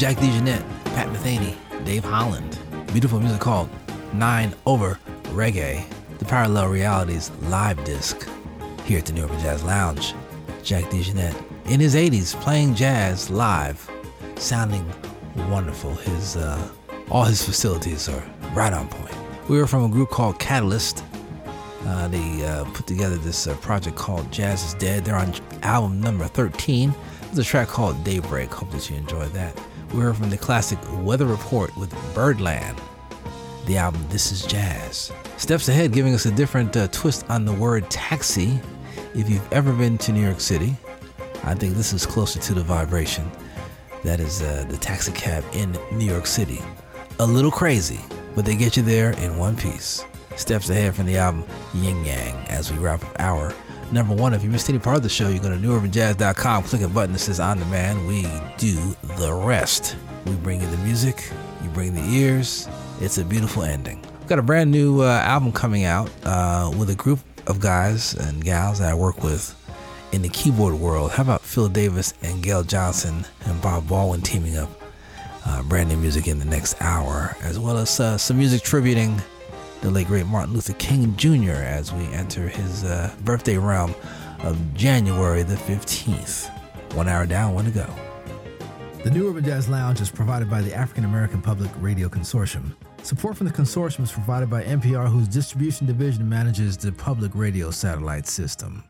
Jack DeJohnette, Pat Metheny, Dave Holland. Beautiful music called Nine Over Reggae, the Parallel Realities live disc here at the New Urban Jazz Lounge. Jack DeJohnette in his 80s playing jazz live, sounding wonderful. His uh, all his facilities are right on point. We were from a group called Katalyst. Uh, they uh, put together this uh, project called Jazz is Dead. They're on album number 13. There's a track called Daybreak. Hope that you enjoyed that. We heard from the classic Weather Report with Birdland. The album This Is Jazz. Steps Ahead giving us a different uh, twist on the word taxi. If you've ever been to New York City, I think this is closer to the vibration. That is uh, the taxi cab in New York City. A little crazy, but they get you there in one piece. Steps ahead from the album Yin Yang as we wrap up our number one. If you missed any part of the show, you go to newurbanjazz.com, click a button that says on demand. We do the rest. We bring you the music, you bring the ears. It's a beautiful ending. We've got a brand new uh, album coming out uh, with a group of guys and gals that I work with in the keyboard world. How about Phil Davis and Gail Johnson and Bob Baldwin teaming up? Uh, brand new music in the next hour, as well as uh, some music tributing the late great Martin Luther King Jr. as we enter his uh, birthday realm of January the 15th. One hour down, one to go. The New Urban Jazz Lounge is provided by the African American Public Radio Consortium. Support from the consortium is provided by NPR, whose distribution division manages the public radio satellite system.